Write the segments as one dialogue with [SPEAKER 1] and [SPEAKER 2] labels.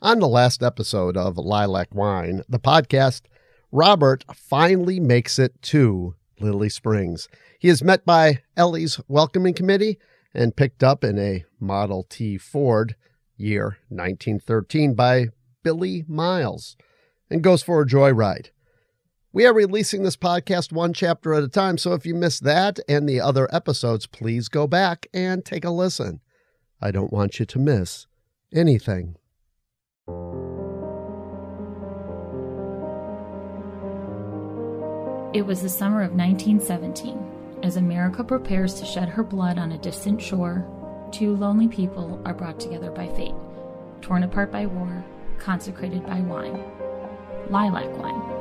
[SPEAKER 1] On the last episode of Lilac Wine, the podcast, Robert finally makes it to Lily Springs. He is met by Ellie's welcoming committee and picked up in a Model T Ford, year 1913, by Billy Miles, and goes for a joyride. We are releasing this podcast one chapter at a time, so if you missed that and the other episodes, please go back and take a listen. I don't want you to miss anything.
[SPEAKER 2] It was the summer of 1917. As America prepares to shed her blood on a distant shore, two lonely people are brought together by fate, torn apart by war, consecrated by wine. Lilac wine.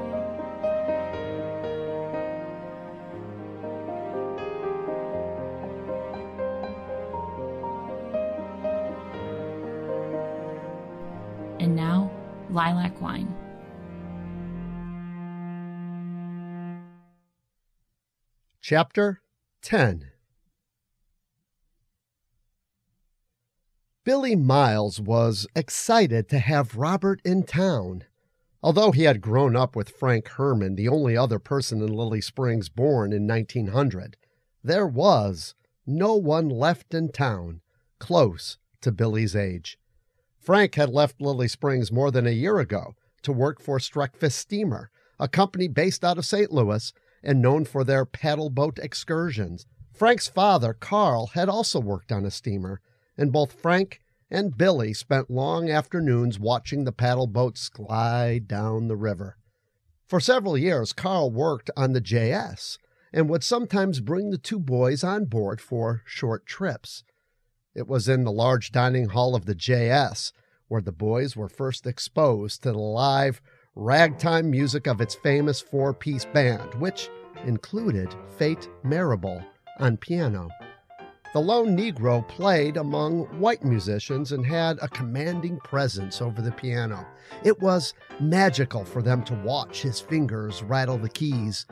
[SPEAKER 2] Lilac wine.
[SPEAKER 1] Chapter 10 Billy Miles was excited to have Robert in town. Although he had grown up with Frank Herman, the only other person in Lily Springs born in 1900, there was no one left in town close to Billy's age. Frank had left Lily Springs more than a year ago to work for Streckfus Steamer, a company based out of St. Louis and known for their paddle boat excursions. Frank's father, Carl, had also worked on a steamer, and both Frank and Billy spent long afternoons watching the paddle boats glide down the river. For several years, Carl worked on the JS and would sometimes bring the two boys on board for short trips. It was in the large dining hall of the JS where the boys were first exposed to the live ragtime music of its famous four piece band, which included Fate Marable on piano. The lone Negro played among white musicians and had a commanding presence over the piano. It was magical for them to watch his fingers rattle the keys.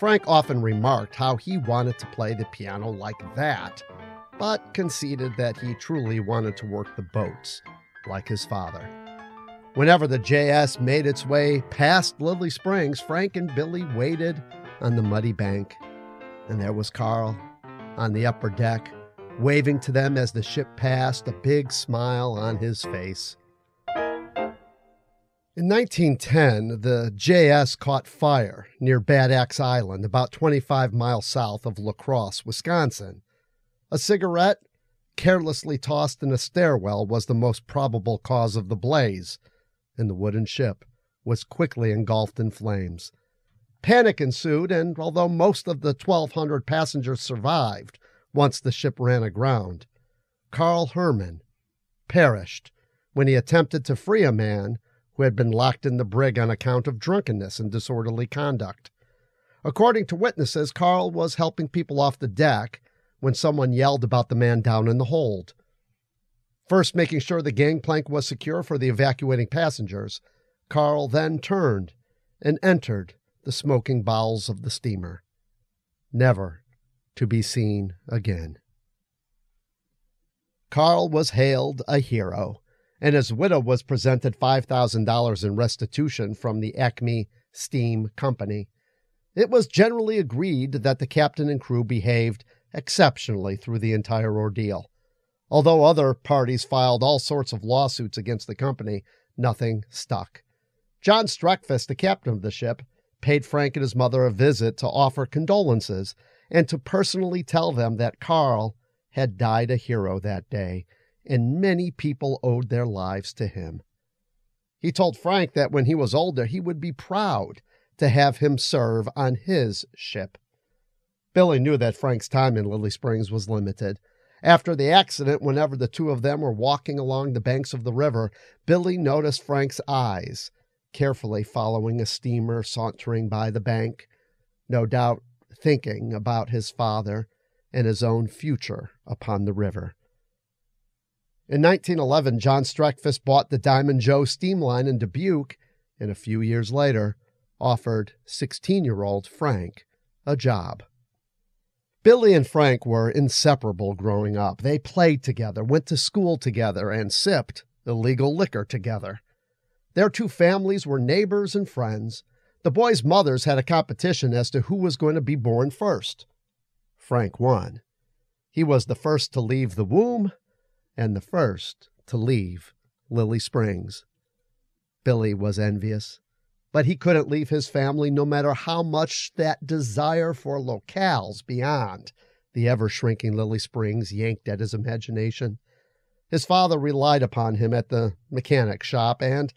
[SPEAKER 1] Frank often remarked how he wanted to play the piano like that, but conceded that he truly wanted to work the boats like his father. Whenever the JS made its way past Lily Springs, Frank and Billy waited on the muddy bank, and there was Carl on the upper deck, waving to them as the ship passed, a big smile on his face. In 1910, the JS caught fire near Bad Axe Island, about 25 miles south of La Crosse, Wisconsin. A cigarette, carelessly tossed in a stairwell, was the most probable cause of the blaze, and the wooden ship was quickly engulfed in flames. Panic ensued, and although most of the 1,200 passengers survived once the ship ran aground, Carl Herman perished when he attempted to free a man who had been locked in the brig on account of drunkenness and disorderly conduct. According to witnesses, Carl was helping people off the deck when someone yelled about the man down in the hold. First, making sure the gangplank was secure for the evacuating passengers, Carl then turned and entered the smoking bowels of the steamer, never to be seen again. Carl was hailed a hero, and his widow was presented $5,000 in restitution from the Acme Steam Company. It was generally agreed that the captain and crew behaved exceptionally through the entire ordeal. Although other parties filed all sorts of lawsuits against the company, nothing stuck. John Streckfus, the captain of the ship, paid Frank and his mother a visit to offer condolences and to personally tell them that Carl had died a hero that day, and many people owed their lives to him. He told Frank that when he was older, he would be proud to have him serve on his ship. Billy knew that Frank's time in Lily Springs was limited. After the accident, whenever the two of them were walking along the banks of the river, Billy noticed Frank's eyes carefully following a steamer sauntering by the bank, no doubt thinking about his father and his own future upon the river. In 1911, John Streckfus bought the Diamond Joe steam line in Dubuque, and a few years later offered 16 year old Frank a job. Billy and Frank were inseparable growing up. They played together, went to school together, and sipped illegal liquor together. Their two families were neighbors and friends. The boys' mothers had a competition as to who was going to be born first. Frank won. He was the first to leave the womb and the first to leave Lily Springs. Billy was envious, but he couldn't leave his family no matter how much that desire for locales beyond the ever shrinking Lily Springs yanked at his imagination. His father relied upon him at the mechanic shop, and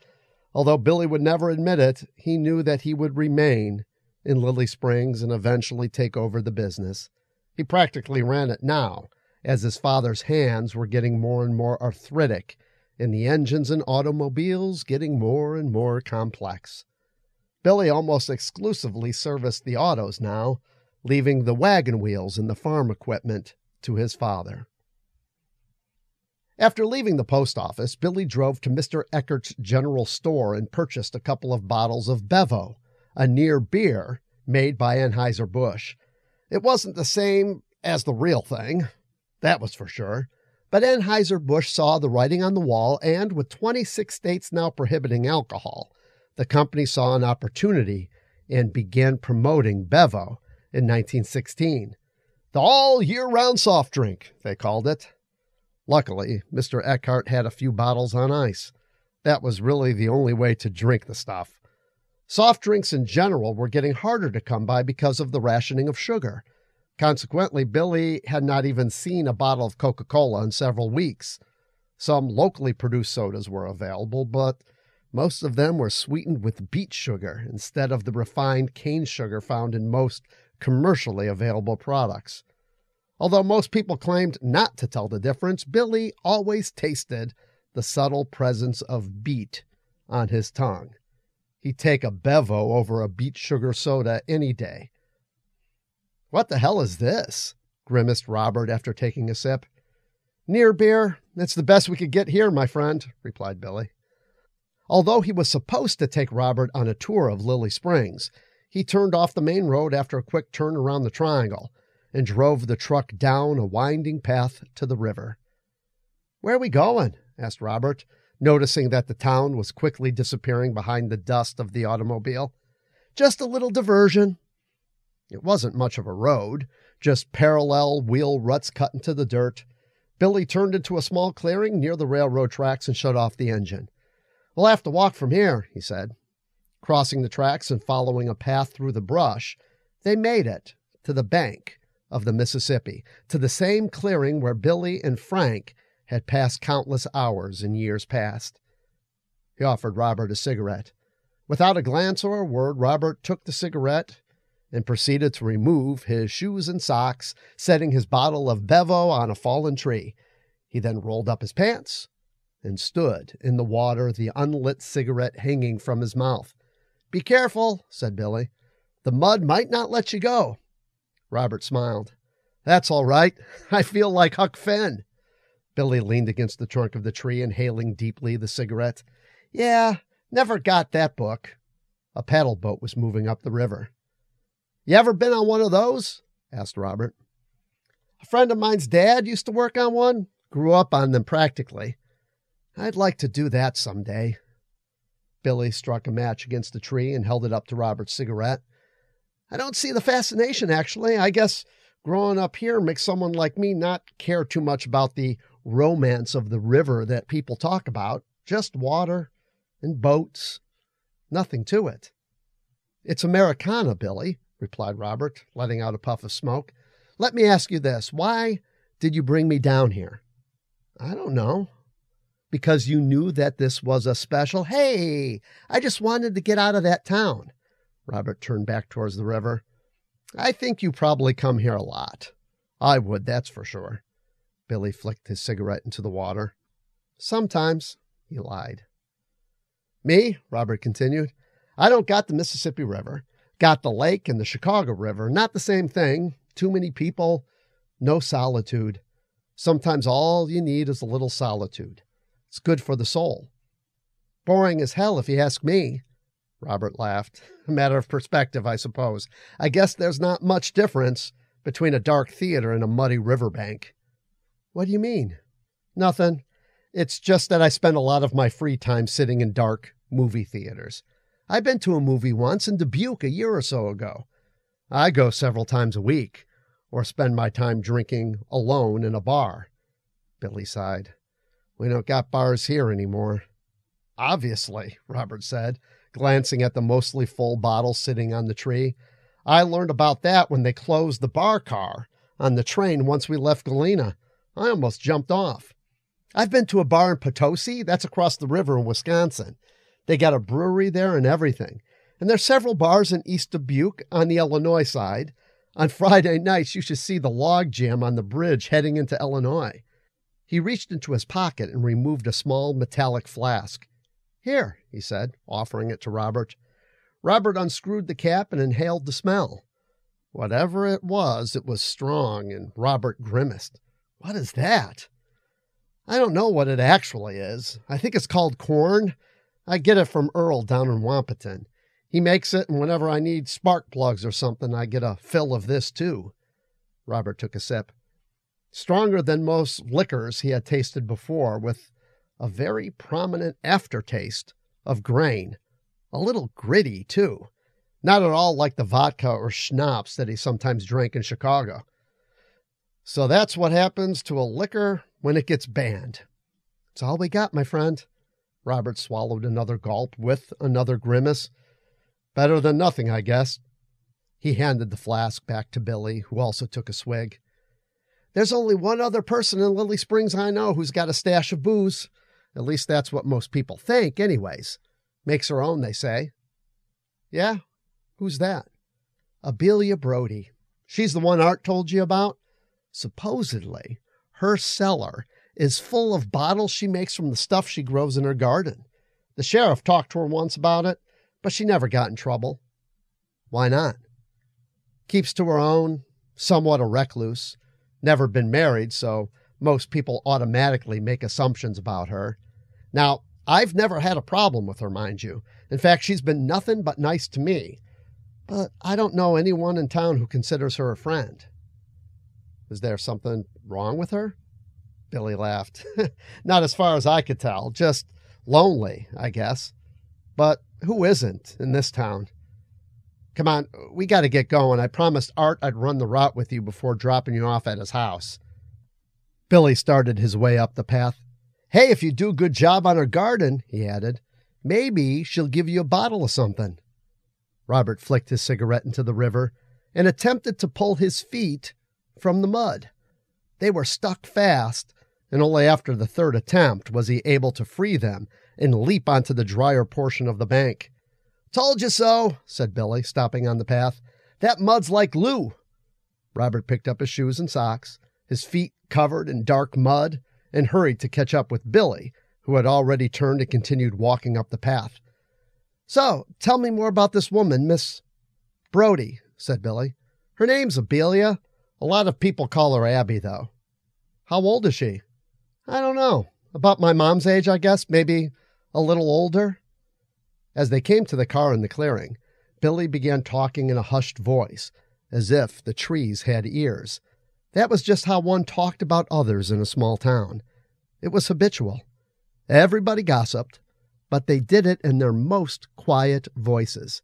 [SPEAKER 1] although Billy would never admit it, he knew that he would remain in Lily Springs and eventually take over the business. He practically ran it now, as his father's hands were getting more and more arthritic and the engines and automobiles getting more and more complex. Billy almost exclusively serviced the autos now, leaving the wagon wheels and the farm equipment to his father. After leaving the post office, Billy drove to Mr. Eckert's general store and purchased a couple of bottles of Bevo, a near beer made by Anheuser-Busch. It wasn't the same as the real thing, that was for sure. But Anheuser-Busch saw the writing on the wall, and with 26 states now prohibiting alcohol, the company saw an opportunity and began promoting Bevo in 1916. The all year round soft drink, they called it. Luckily, Mr. Eckhart had a few bottles on ice. That was really the only way to drink the stuff. Soft drinks in general were getting harder to come by because of the rationing of sugar. Consequently, Billy had not even seen a bottle of Coca Cola in several weeks. Some locally produced sodas were available, but most of them were sweetened with beet sugar instead of the refined cane sugar found in most commercially available products. Although most people claimed not to tell the difference, Billy always tasted the subtle presence of beet on his tongue. He'd take a Bevo over a beet sugar soda any day. What the hell is this? grimaced Robert after taking a sip. Near beer. It's the best we could get here, my friend, replied Billy. Although he was supposed to take Robert on a tour of Lily Springs, he turned off the main road after a quick turn around the triangle and drove the truck down a winding path to the river. Where are we going? asked Robert, noticing that the town was quickly disappearing behind the dust of the automobile. Just a little diversion. It wasn't much of a road, just parallel wheel ruts cut into the dirt. Billy turned into a small clearing near the railroad tracks and shut off the engine. We'll have to walk from here, he said. Crossing the tracks and following a path through the brush, they made it to the bank of the Mississippi, to the same clearing where Billy and Frank had passed countless hours in years past. He offered Robert a cigarette. Without a glance or a word, Robert took the cigarette and proceeded to remove his shoes and socks, setting his bottle of Bevo on a fallen tree. He then rolled up his pants and stood in the water, the unlit cigarette hanging from his mouth. Be careful, said Billy. The mud might not let you go. Robert smiled. That's all right. I feel like Huck Finn. Billy leaned against the trunk of the tree, inhaling deeply the cigarette. Yeah, never got that book. A paddle boat was moving up the river. You ever been on one of those? asked Robert. A friend of mine's dad used to work on one, grew up on them practically. I'd like to do that some day. Billy struck a match against the tree and held it up to Robert's cigarette. I don't see the fascination, actually. I guess growing up here makes someone like me not care too much about the romance of the river that people talk about. Just water and boats. Nothing to it. It's Americana, Billy, replied Robert, letting out a puff of smoke. Let me ask you this. Why did you bring me down here? I don't know because you knew that this was a special. Hey, I just wanted to get out of that town. Robert turned back towards the river. I think you probably come here a lot. I would, that's for sure. Billy flicked his cigarette into the water. Sometimes, he lied. Me, Robert continued, I don't got the Mississippi River. Got the lake and the Chicago River. Not the same thing. Too many people, no solitude. Sometimes all you need is a little solitude. It's good for the soul. Boring as hell, if you ask me. Robert laughed. A matter of perspective, I suppose. I guess there's not much difference between a dark theater and a muddy riverbank. What do you mean? Nothing. It's just that I spend a lot of my free time sitting in dark movie theaters. I've been to a movie once in Dubuque a year or so ago. I go several times a week, or spend my time drinking alone in a bar. Billy sighed. We don't got bars here anymore. Obviously, Robert said, glancing at the mostly full bottle sitting on the tree. I learned about that when they closed the bar car on the train once we left Galena. I almost jumped off. I've been to a bar in Potosi, that's across the river in Wisconsin. They got a brewery there and everything. And there's several bars in East Dubuque on the Illinois side. On Friday nights, you should see the log jam on the bridge heading into Illinois. He reached into his pocket and removed a small metallic flask. Here, he said, offering it to Robert. Robert unscrewed the cap and inhaled the smell. Whatever it was, it was strong, and Robert grimaced. What is that? I don't know what it actually is. I think it's called corn. I get it from Earl down in Wahpeton. He makes it, and whenever I need spark plugs or something, I get a fill of this too. Robert took a sip. Stronger than most liquors he had tasted before, with a very prominent aftertaste of grain. A little gritty, too. Not at all like the vodka or schnapps that he sometimes drank in Chicago. So that's what happens to a liquor when it gets banned. It's all we got, my friend. Robert swallowed another gulp with another grimace. Better than nothing, I guess. He handed the flask back to Billy, who also took a swig. There's only one other person in Lily Springs I know who's got a stash of booze. At least that's what most people think, anyways. Makes her own, they say. Yeah? Who's that? Abelia Brody. She's the one Art told you about? Supposedly, her cellar is full of bottles she makes from the stuff she grows in her garden. The sheriff talked to her once about it, but she never got in trouble. Why not? Keeps to her own, somewhat a recluse, never been married, so most people automatically make assumptions about her. Now, I've never had a problem with her, mind you. In fact, she's been nothing but nice to me. But I don't know anyone in town who considers her a friend. Is there something wrong with her? Billy laughed. Not as far as I could tell, just lonely, I guess. But who isn't in this town? Come on, we got to get going. I promised Art I'd run the route with you before dropping you off at his house. Billy started his way up the path. Hey, if you do a good job on her garden, he added, maybe she'll give you a bottle of something. Robert flicked his cigarette into the river and attempted to pull his feet from the mud. They were stuck fast, and only after the third attempt was he able to free them and leap onto the drier portion of the bank. Told you so, said Billy, stopping on the path. That mud's like glue. Robert picked up his shoes and socks, his feet covered in dark mud, and hurried to catch up with Billy, who had already turned and continued walking up the path. So, tell me more about this woman, Miss Brody, said Billy. Her name's Abelia. A lot of people call her Abby, though. How old is she? I don't know. About my mom's age, I guess, maybe a little older. As they came to the car in the clearing, Billy began talking in a hushed voice, as if the trees had ears. That was just how one talked about others in a small town. It was habitual. Everybody gossiped, but they did it in their most quiet voices.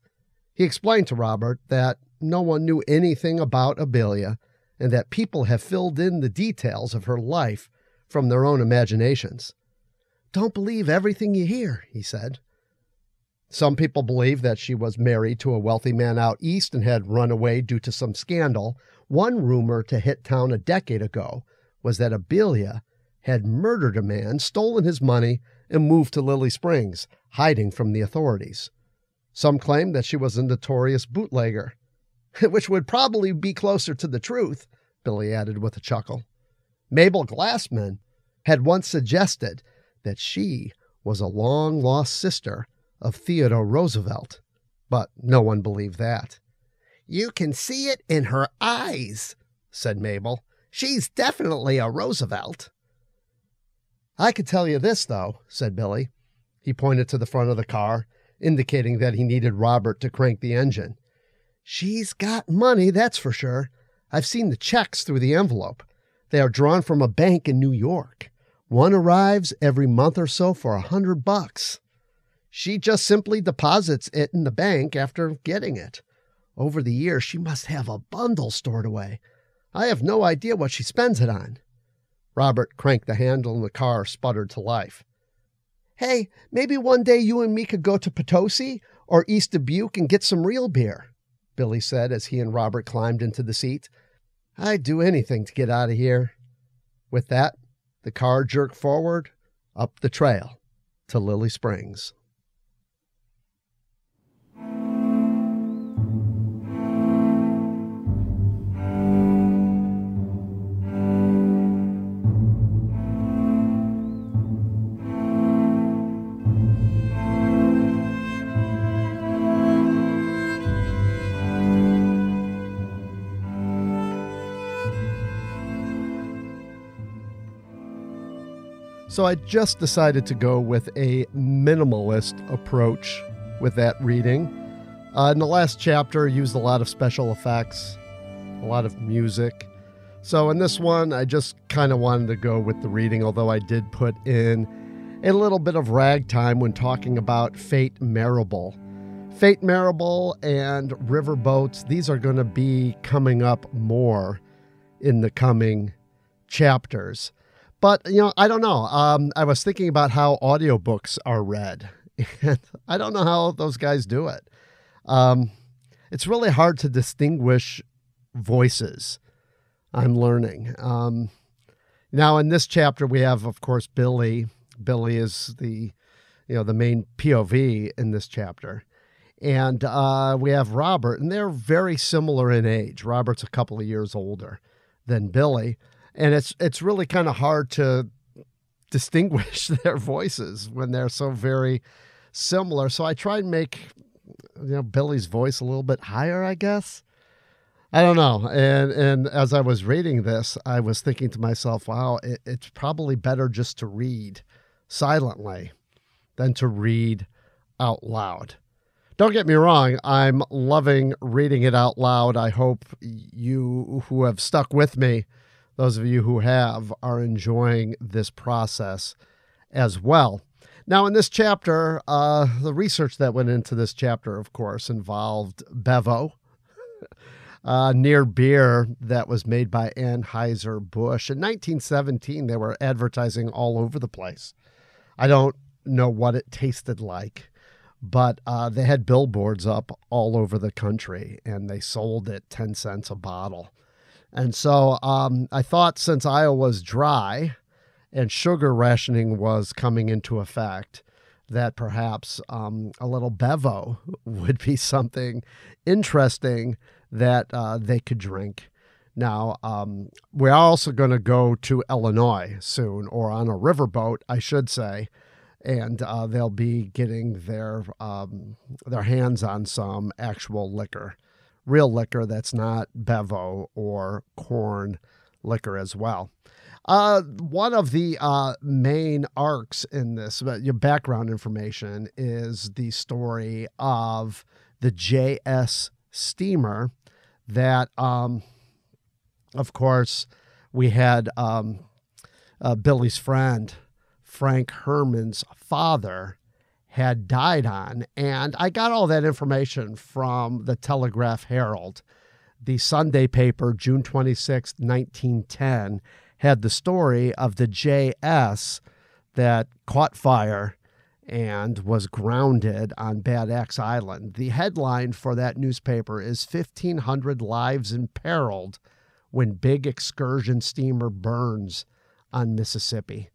[SPEAKER 1] He explained to Robert that no one knew anything about Abelia and that people have filled in the details of her life from their own imaginations. Don't believe everything you hear, he said. Some people believe that she was married to a wealthy man out east and had run away due to some scandal. One rumor to hit town a decade ago was that Abelia had murdered a man, stolen his money, and moved to Lily Springs, hiding from the authorities. Some claim that she was a notorious bootlegger, which would probably be closer to the truth, Billy added with a chuckle. Mabel Glassman had once suggested that she was a long lost sister of Theodore Roosevelt, but no one believed that. You can see it in her eyes, said Mabel. She's definitely a Roosevelt. I could tell you this, though, said Billy. He pointed to the front of the car, indicating that he needed Robert to crank the engine. She's got money, that's for sure. I've seen the checks through the envelope. They are drawn from a bank in New York. One arrives every month or so for a hundred bucks. She just simply deposits it in the bank after getting it. Over the years, she must have a bundle stored away. I have no idea what she spends it on. Robert cranked the handle and the car sputtered to life. Hey, maybe one day you and me could go to Potosi or East Dubuque and get some real beer, Billy said as he and Robert climbed into the seat. I'd do anything to get out of here. With that, the car jerked forward up the trail to Lily Springs. So I just decided to go with a minimalist approach with that reading. Uh, in the last chapter, I used a lot of special effects, a lot of music. So in this one, I just kind of wanted to go with the reading, although I did put in a little bit of ragtime when talking about Fate Marable. Fate Marable and Riverboats, these are going to be coming up more in the coming chapters. But, you know, I don't know. Um, I was thinking about how audiobooks are read, and I don't know how those guys do it. Um, it's really hard to distinguish voices. I'm learning. Um, now, in this chapter, we have, of course, Billy. Billy is the, you know, the main POV in this chapter, and uh, we have Robert, and they're very similar in age. Robert's a couple of years older than Billy and it's it's really kind of hard to distinguish their voices when they're so very similar. So I try and make you know Billy's voice a little bit higher, I guess. I don't know. And and as I was reading this, I was thinking to myself, wow, it, it's probably better just to read silently than to read out loud. Don't get me wrong, I'm loving reading it out loud. I hope you who have stuck with me those of you who have are enjoying this process as well. Now, in this chapter, uh, the research that went into this chapter, of course, involved Bevo, uh, near beer that was made by Anheuser-Busch. In 1917, they were advertising all over the place. I don't know what it tasted like, but uh, they had billboards up all over the country and they sold it 10 cents a bottle. And so um, I thought since Iowa was dry and sugar rationing was coming into effect, that perhaps um, a little Bevo would be something interesting that uh, they could drink. Now, um, we're also going to go to Illinois soon, or on a riverboat, I should say, and uh, they'll be getting their um, their hands on some actual liquor real liquor that's not Bevo or corn liquor as well. Uh, one of the uh, main arcs in this, uh, your background information, is the story of the JS steamer that, um, of course, we had um, uh, Billy's friend, Frank Herman's father, had died on. And I got all that information from the Telegraph Herald. The Sunday paper, June 26, 1910, had the story of the JS that caught fire and was grounded on Bad Axe Island. The headline for that newspaper is 1,500 Lives Imperiled when Big Excursion Steamer Burns on Mississippi.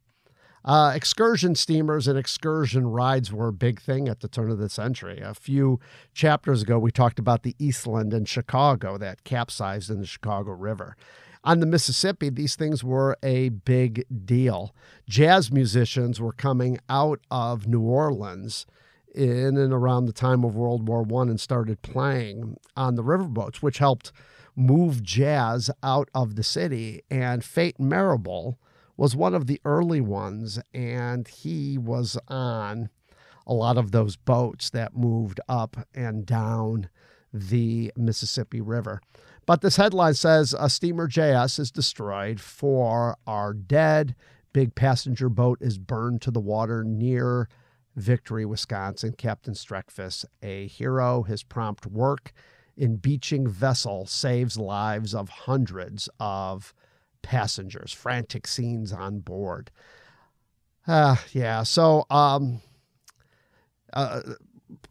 [SPEAKER 1] Uh, excursion steamers and excursion rides were a big thing at the turn of the century. A few chapters ago, we talked about the Eastland in Chicago that capsized in the Chicago River. On the Mississippi, these things were a big deal. Jazz musicians were coming out of New Orleans in and around the time of World War I and started playing on the riverboats, which helped move jazz out of the city. And Fate Marable was one of the early ones, and he was on a lot of those boats that moved up and down the Mississippi River. But this headline says a steamer JS is destroyed. Four are dead. big passenger boat is burned to the water near Victory, Wisconsin. Captain Streckfus, a hero, his prompt work in beaching vessel saves lives of hundreds of passengers. Frantic scenes on board. Uh, yeah, so um, uh,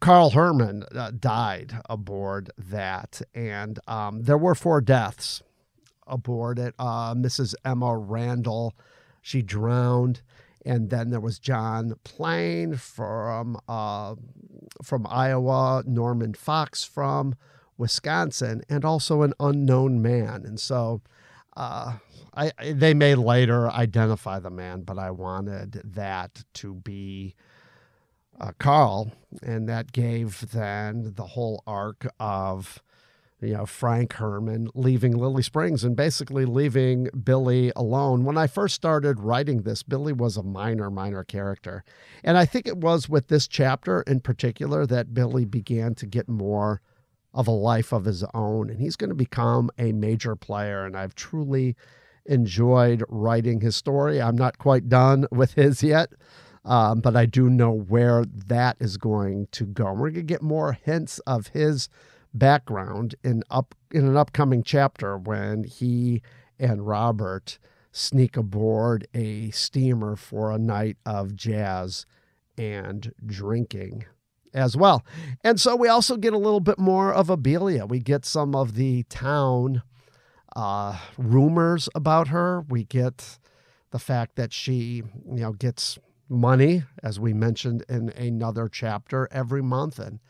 [SPEAKER 1] Carl Herman uh, died aboard that, and um, there were four deaths aboard it. Uh, Mrs. Emma Randall, she drowned, and then there was John Plain from uh, from Iowa, Norman Fox from Wisconsin, and also an unknown man. And so, uh, I, they may later identify the man, but I wanted that to be uh, Carl, and that gave then the whole arc of you know Frank Herman leaving Lily Springs and basically leaving Billy alone. When I first started writing this, Billy was a minor minor character, and I think it was with this chapter in particular that Billy began to get more of a life of his own, and he's going to become a major player. And I've truly enjoyed writing his story. I'm not quite done with his yet, um, but I do know where that is going to go. And We're going to get more hints of his background in up in an upcoming chapter when he and Robert sneak aboard a steamer for a night of jazz and drinking as well. And so we also get a little bit more of Abelia. We get some of the town uh, rumors about her. We get the fact that she, you know, gets money, as we mentioned in another chapter, every month. And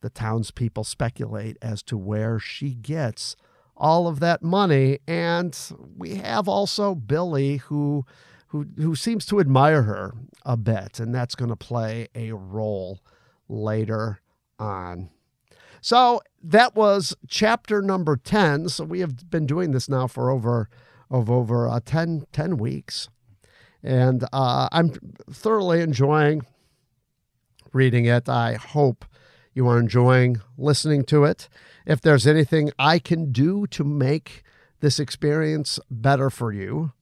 [SPEAKER 1] the townspeople speculate as to where she gets all of that money. And we have also Billy, who who who seems to admire her a bit, and that's going to play a role later on. So that was chapter number 10. So we have been doing this now for over of over uh, 10, 10 weeks. And uh, I'm thoroughly enjoying reading it. I hope you are enjoying listening to it. If there's anything I can do to make this experience better for you,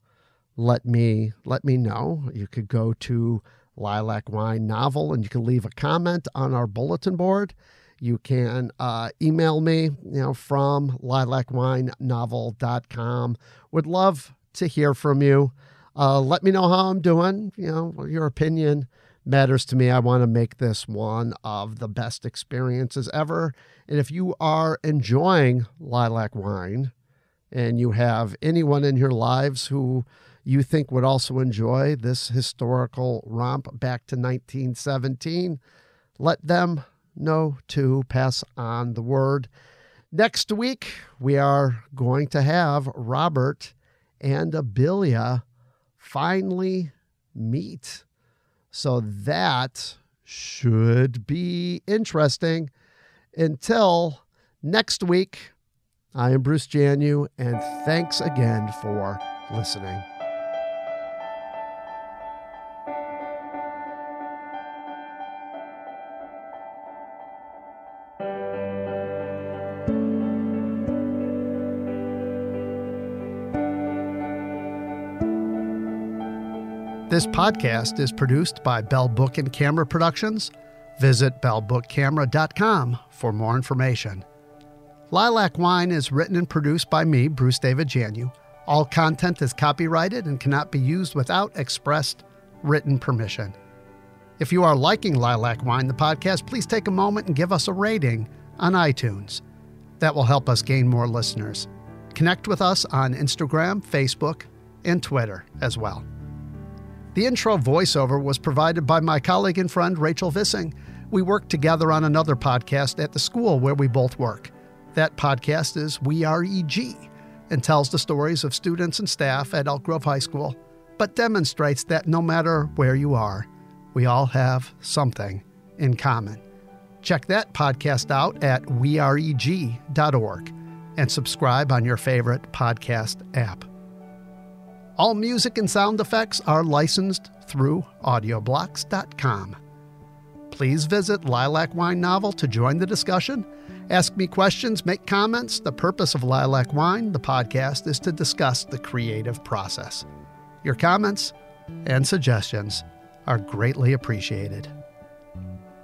[SPEAKER 1] let me let me know. You could go to Lilac Wine Novel and you can leave a comment on our bulletin board. You can uh, email me, you know, from lilacwinenovel.com. Would love to hear from you. Uh, let me know how I'm doing. You know, your opinion matters to me. I want to make this one of the best experiences ever. And if you are enjoying lilac wine and you have anyone in your lives who you think would also enjoy this historical romp back to 1917, let them know to pass on the word. Next week, we are going to have Robert and Abelia finally meet. So that should be interesting. Until next week, I am Bruce Janu, and thanks again for listening. This podcast is produced by Bell Book and Camera Productions. Visit bellbookcamera.com for more information. Lilac Wine is written and produced by me, Bruce David Janu. All content is copyrighted and cannot be used without expressed written permission. If you are liking Lilac Wine, the podcast, please take a moment and give us a rating on iTunes. That will help us gain more listeners. Connect with us on Instagram, Facebook, and Twitter as well. The intro voiceover was provided by my colleague and friend Rachel Vissing. We work together on another podcast at the school where we both work. That podcast is We Are EG and tells the stories of students and staff at Elk Grove High School, but demonstrates that no matter where you are, we all have something in common. Check that podcast out at weareg.org and subscribe on your favorite podcast app. All music and sound effects are licensed through audioblocks.com. Please visit Lilac Wine Novel to join the discussion. Ask me questions, make comments. The purpose of Lilac Wine, the podcast, is to discuss the creative process. Your comments and suggestions are greatly appreciated.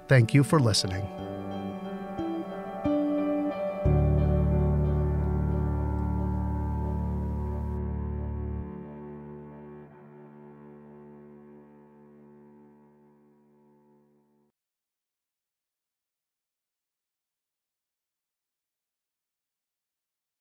[SPEAKER 1] Thank you for listening.